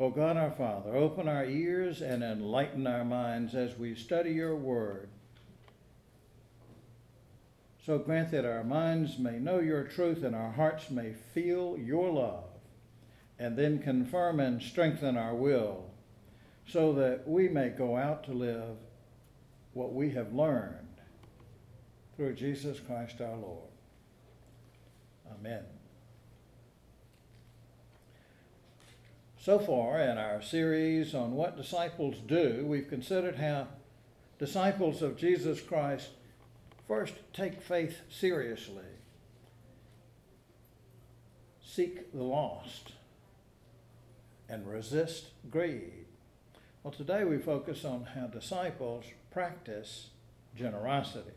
O God our Father, open our ears and enlighten our minds as we study your word. So grant that our minds may know your truth and our hearts may feel your love, and then confirm and strengthen our will, so that we may go out to live what we have learned through Jesus Christ our Lord. Amen. So far in our series on what disciples do, we've considered how disciples of Jesus Christ first take faith seriously, seek the lost, and resist greed. Well, today we focus on how disciples practice generosity.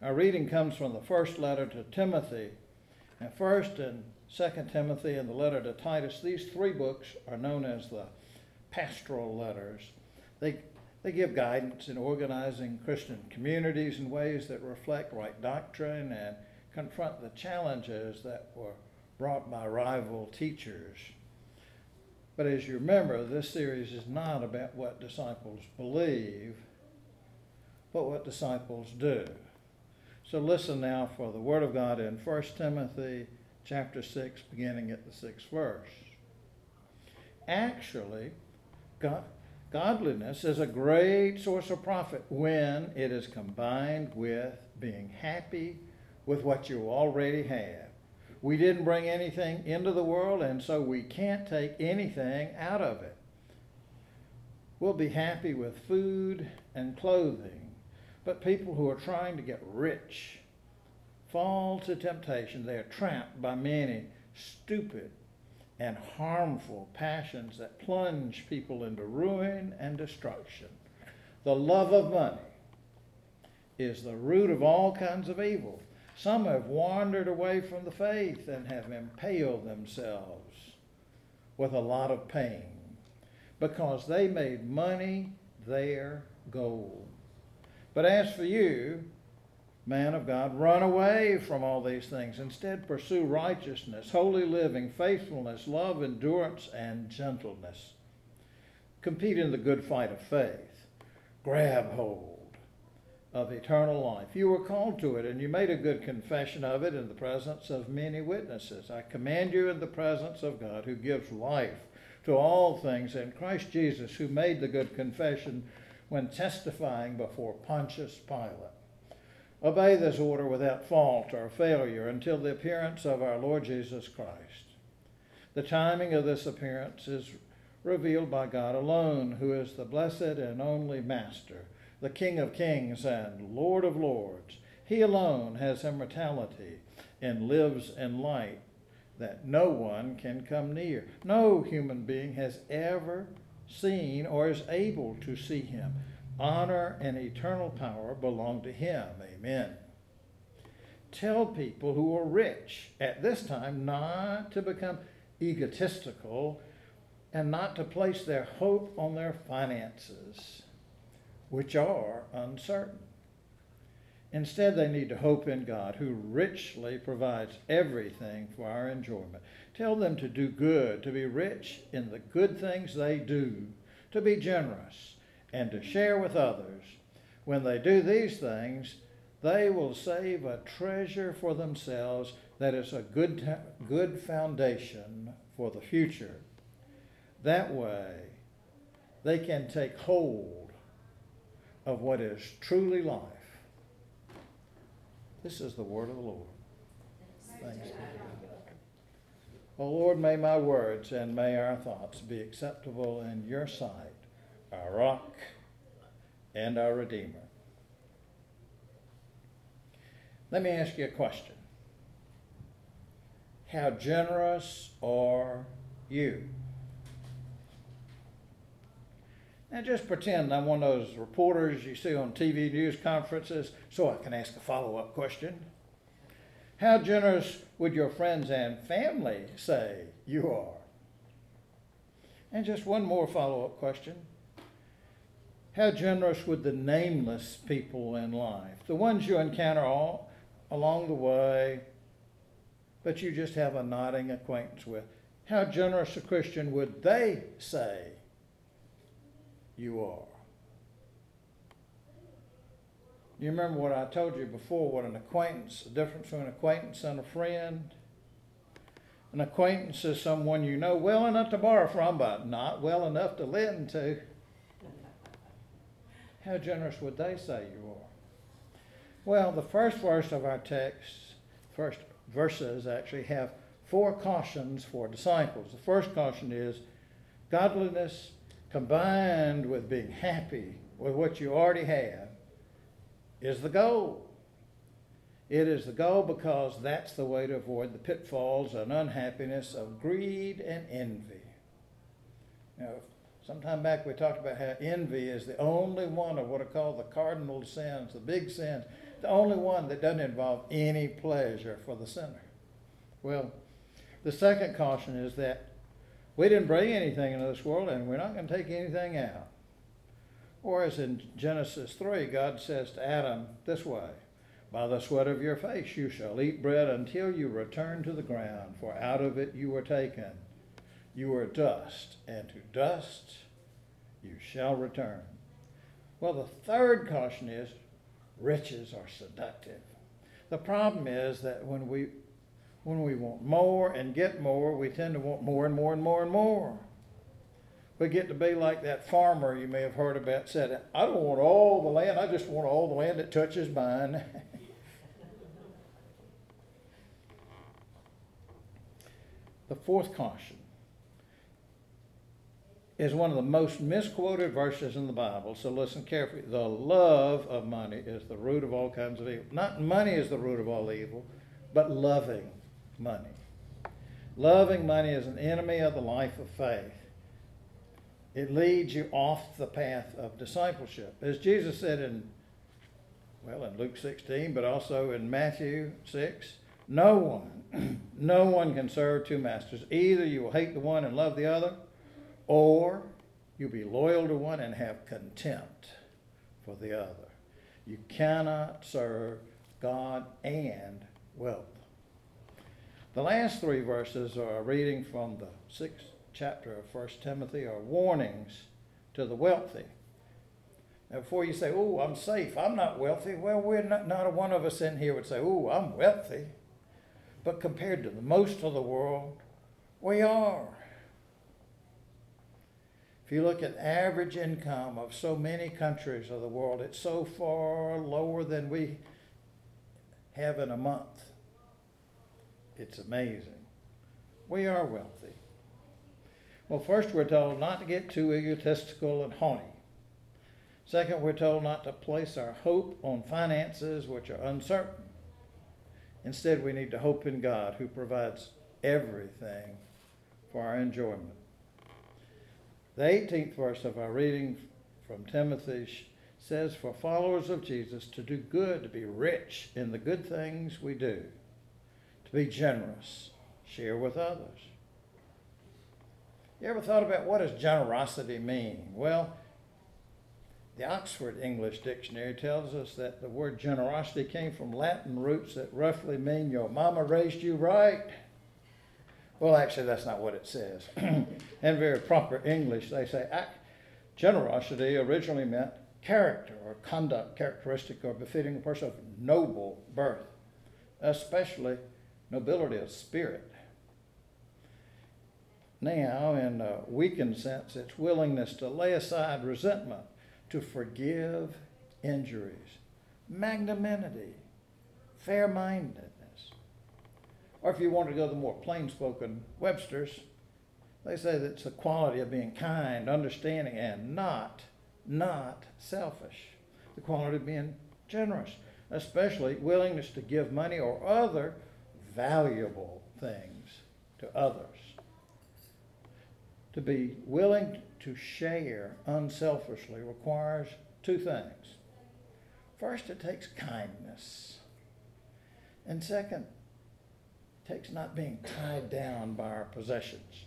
Our reading comes from the first letter to Timothy. And first and Second Timothy and the letter to Titus, these three books are known as the pastoral letters. They, they give guidance in organizing Christian communities in ways that reflect right doctrine and confront the challenges that were brought by rival teachers. But as you remember, this series is not about what disciples believe, but what disciples do. So listen now for the Word of God in 1 Timothy chapter 6, beginning at the sixth verse. Actually, God, godliness is a great source of profit when it is combined with being happy with what you already have. We didn't bring anything into the world, and so we can't take anything out of it. We'll be happy with food and clothing, but people who are trying to get rich fall to temptation, they are trapped by many stupid and harmful passions that plunge people into ruin and destruction. The love of money is the root of all kinds of evil. Some have wandered away from the faith and have impaled themselves with a lot of pain because they made money their goal. But as for you, man of God, run away from all these things. Instead, pursue righteousness, holy living, faithfulness, love, endurance, and gentleness. Compete in the good fight of faith. Grab hold of eternal life. You were called to it, and you made a good confession of it in the presence of many witnesses. I command you in the presence of God, who gives life to all things, and Christ Jesus, who made the good confession when testifying before Pontius Pilate Obey this order without fault or failure until the appearance of our Lord Jesus Christ. The timing of this appearance is revealed by God alone, who is the blessed and only Master, the King of kings and Lord of lords. He alone has immortality and lives in light that no one can come near. No human being has ever seen or is able to see him honor and eternal power belong to him. Amen. Tell people who are rich at this time not to become egotistical and not to place their hope on their finances, which are uncertain. Instead, they need to hope in God, who richly provides everything for our enjoyment. Tell them to do good, to be rich in the good things they do, to be generous, and to share with others. When they do these things, they will save a treasure for themselves that is a good, good foundation for the future. That way, they can take hold of what is truly life. This is the word of the Lord. Thanks be God. O Lord, may my words and may our thoughts be acceptable in your sight our rock, and our Redeemer. Let me ask you a question. How generous are you? Now just pretend I'm one of those reporters you see on TV news conferences so I can ask a follow up question. How generous would your friends and family say you are? And just one more follow up question. How generous would the nameless people in life, the ones you encounter all along the way, but you just have a nodding acquaintance with, how generous a Christian would they say you are? You remember what I told you before, what an acquaintance, the difference between an acquaintance and a friend? An acquaintance is someone you know well enough to borrow from, but not well enough to lend to. How generous would they say you are? Well, the first verse of our text, first verses actually have four cautions for disciples. The first caution is godliness combined with being happy with what you already have is the goal. It is the goal because that's the way to avoid the pitfalls and unhappiness of greed and envy. Now, sometime back we talked about how envy is the only one of what are called the cardinal sins, the big sins, the only one that doesn't involve any pleasure for the sinner. Well, the second caution is that we didn't bring anything into this world and we're not going to take anything out. Or as in Genesis 3, God says to Adam this way By the sweat of your face you shall eat bread until you return to the ground, for out of it you were taken. You are dust, and to dust you shall return. Well, the third caution is riches are seductive. The problem is that when we when we want more and get more, we tend to want more and more and more and more we get to be like that farmer you may have heard about said, I don't want all the land, I just want all the land that touches mine. the fourth caution is one of the most misquoted verses in the Bible, so listen carefully. The love of money is the root of all kinds of evil. Not money is the root of all evil, but loving money. Loving money is an enemy of the life of faith it leads you off the path of discipleship. As Jesus said in, well, in Luke 16, but also in Matthew 6, no one, no one can serve two masters. Either you will hate the one and love the other, or you'll be loyal to one and have contempt for the other. You cannot serve God and wealth. The last three verses are a reading from the sixth chapter of First Timothy are warnings to the wealthy. Now, before you say, "Oh, I'm safe. I'm not wealthy," well, we're not. Not a one of us in here would say, "Oh, I'm wealthy," but compared to the most of the world, we are. If you look at average income of so many countries of the world, it's so far lower than we have in a month. It's amazing. We are wealthy. Well, first, we're told not to get too egotistical and haughty. Second, we're told not to place our hope on finances which are uncertain. Instead, we need to hope in God who provides everything for our enjoyment. The 18th verse of our reading from Timothy says, For followers of Jesus to do good, to be rich in the good things we do, to be generous, share with others. You ever thought about what does generosity mean? Well, the Oxford English Dictionary tells us that the word generosity came from Latin roots that roughly mean your mama raised you right. Well, actually, that's not what it says. In very proper English, they say generosity originally meant character or conduct characteristic or befitting a person of noble birth, especially nobility of spirit. Now, in a weakened sense, it's willingness to lay aside resentment, to forgive injuries, magnanimity, fair mindedness. Or if you want to go the more plain spoken Webster's, they say that it's the quality of being kind, understanding, and not, not selfish. The quality of being generous, especially willingness to give money or other valuable things to others to be willing to share unselfishly requires two things. First, it takes kindness. And second, takes not being tied down by our possessions.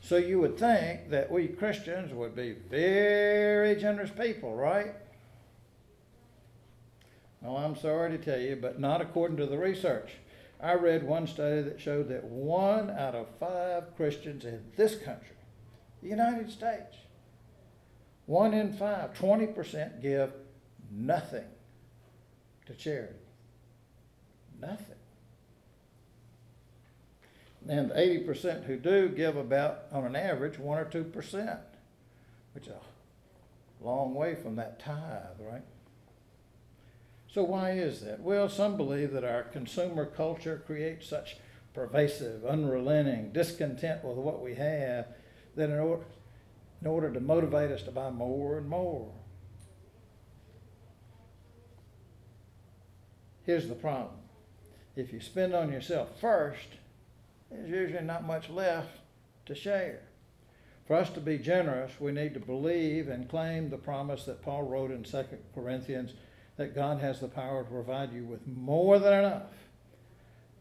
So you would think that we Christians would be very generous people, right? Well, I'm sorry to tell you, but not according to the research. I read one study that showed that one out of five Christians in this country, the United States, one in five, 20% give nothing to charity. Nothing. And the 80% who do give about, on an average, 1 or 2%, which is a long way from that tithe, right? So, why is that? Well, some believe that our consumer culture creates such pervasive, unrelenting discontent with what we have that in order, in order to motivate us to buy more and more. Here's the problem if you spend on yourself first, there's usually not much left to share. For us to be generous, we need to believe and claim the promise that Paul wrote in 2 Corinthians that God has the power to provide you with more than enough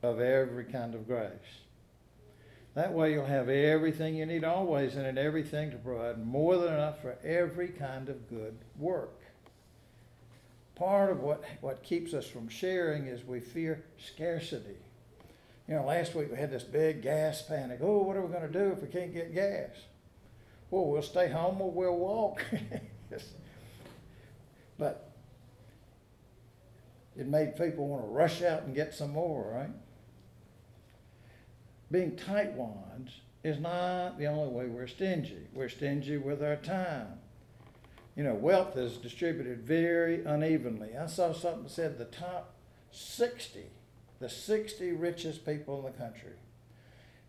of every kind of grace. That way you'll have everything you need always and in everything to provide more than enough for every kind of good work. Part of what, what keeps us from sharing is we fear scarcity. You know, last week we had this big gas panic. Oh, what are we going to do if we can't get gas? Well, we'll stay home or we'll walk. but it made people want to rush out and get some more, right? Being tightwads is not the only way we're stingy. We're stingy with our time. You know, wealth is distributed very unevenly. I saw something that said the top 60, the 60 richest people in the country,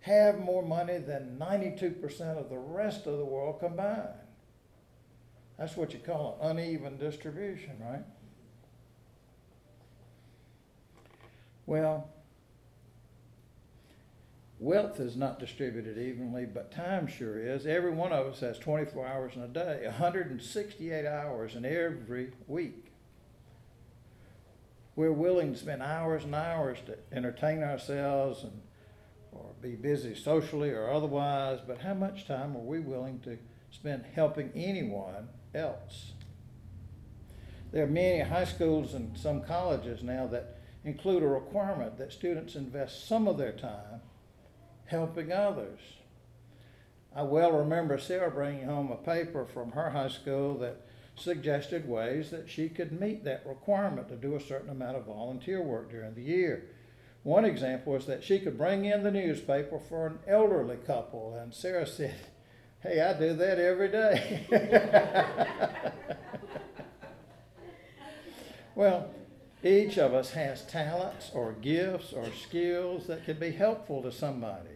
have more money than 92% of the rest of the world combined. That's what you call an uneven distribution, right? Well, wealth is not distributed evenly, but time sure is. Every one of us has 24 hours in a day, 168 hours in every week. We're willing to spend hours and hours to entertain ourselves and or be busy socially or otherwise, but how much time are we willing to spend helping anyone else? There are many high schools and some colleges now that include a requirement that students invest some of their time helping others. I well remember Sarah bringing home a paper from her high school that suggested ways that she could meet that requirement to do a certain amount of volunteer work during the year. One example was that she could bring in the newspaper for an elderly couple, and Sarah said, Hey, I do that every day. well, each of us has talents or gifts or skills that can be helpful to somebody.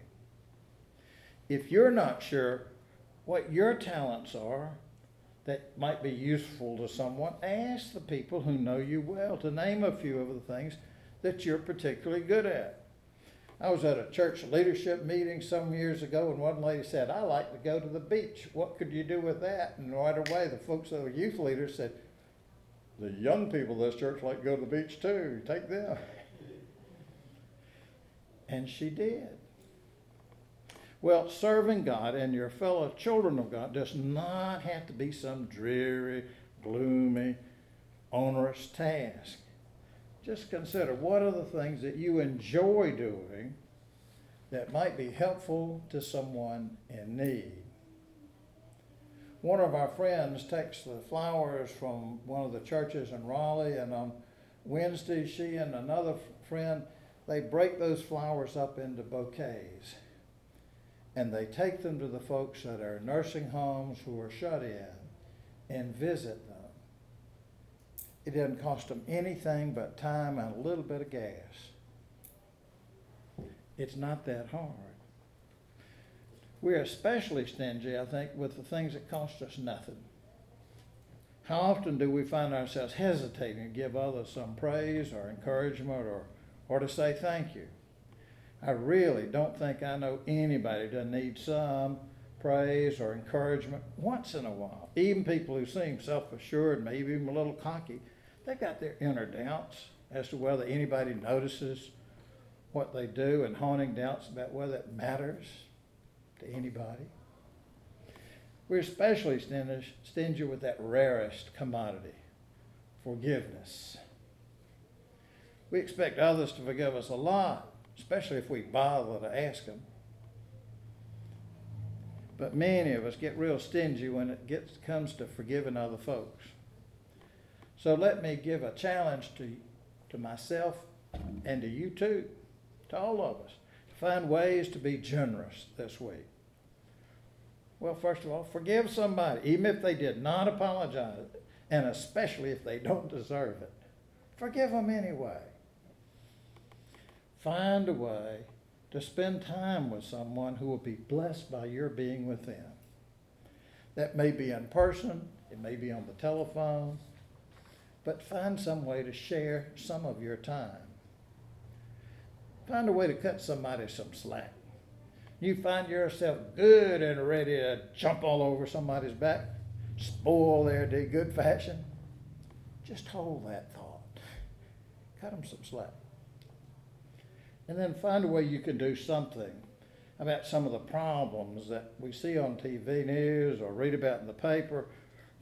If you're not sure what your talents are that might be useful to someone, ask the people who know you well to name a few of the things that you're particularly good at. I was at a church leadership meeting some years ago, and one lady said, I like to go to the beach. What could you do with that? And right away, the folks that were youth leaders said, the young people of this church like to go to the beach too. Take them. And she did. Well, serving God and your fellow children of God does not have to be some dreary, gloomy, onerous task. Just consider what are the things that you enjoy doing that might be helpful to someone in need one of our friends takes the flowers from one of the churches in Raleigh, and on Wednesday, she and another friend they break those flowers up into bouquets, and they take them to the folks that are nursing homes who are shut in, and visit them. It doesn't cost them anything but time and a little bit of gas. It's not that hard. We're especially stingy, I think, with the things that cost us nothing. How often do we find ourselves hesitating to give others some praise or encouragement or, or to say thank you? I really don't think I know anybody that needs some praise or encouragement once in a while. Even people who seem self assured, maybe even a little cocky, they've got their inner doubts as to whether anybody notices what they do and haunting doubts about whether it matters to anybody. We're especially stingy with that rarest commodity forgiveness. We expect others to forgive us a lot, especially if we bother to ask them. But many of us get real stingy when it gets, comes to forgiving other folks. So let me give a challenge to, to myself and to you too, to all of us, to find ways to be generous this week. Well, first of all, forgive somebody, even if they did not apologize, and especially if they don't deserve it. Forgive them anyway. Find a way to spend time with someone who will be blessed by your being with them. That may be in person, it may be on the telephone, but find some way to share some of your time. Find a way to cut somebody some slack. You find yourself good and ready to jump all over somebody's back, spoil their day good fashion. Just hold that thought. Cut them some slack. And then find a way you can do something about some of the problems that we see on TV news or read about in the paper.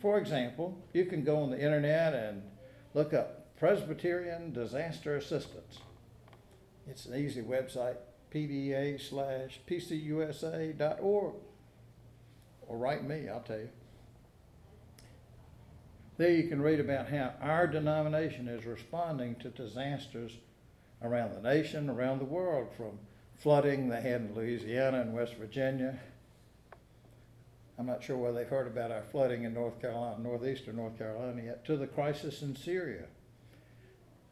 For example, you can go on the internet and look up Presbyterian Disaster Assistance. It's an easy website, pda slash pcusa.org. Or write me, I'll tell you. There you can read about how our denomination is responding to disasters around the nation, around the world, from flooding they had in Louisiana and West Virginia. I'm not sure whether they've heard about our flooding in North Carolina, northeastern North Carolina yet, to the crisis in Syria.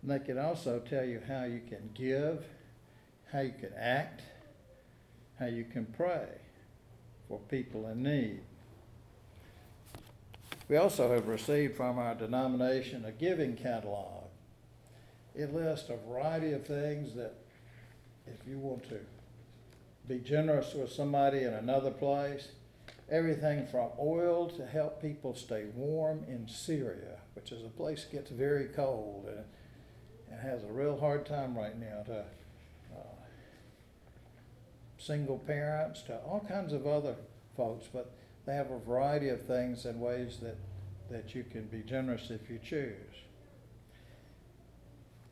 And they can also tell you how you can give, how you can act, how you can pray for people in need. We also have received from our denomination a giving catalog. It lists a variety of things that, if you want to be generous with somebody in another place, everything from oil to help people stay warm in Syria, which is a place that gets very cold and, and has a real hard time right now to uh, single parents, to all kinds of other folks. But they have a variety of things and ways that, that you can be generous if you choose.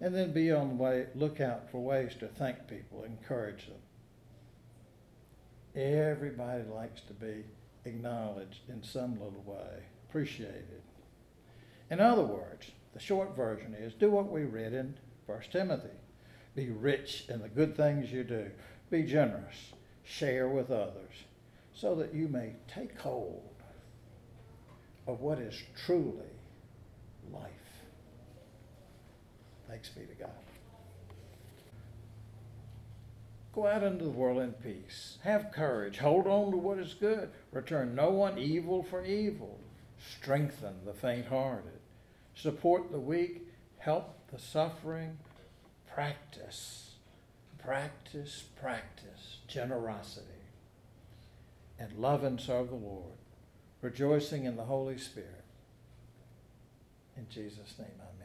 And then be on the way, look out for ways to thank people, encourage them. Everybody likes to be acknowledged in some little way, appreciated. In other words, the short version is do what we read in 1 Timothy. Be rich in the good things you do. Be generous. Share with others so that you may take hold of what is truly life. Thanks be to God. Go out into the world in peace. Have courage. Hold on to what is good. Return no one evil for evil. Strengthen the faint hearted. Support the weak. Help the suffering. Practice, practice, practice generosity. And love and serve the Lord, rejoicing in the Holy Spirit. In Jesus' name, amen.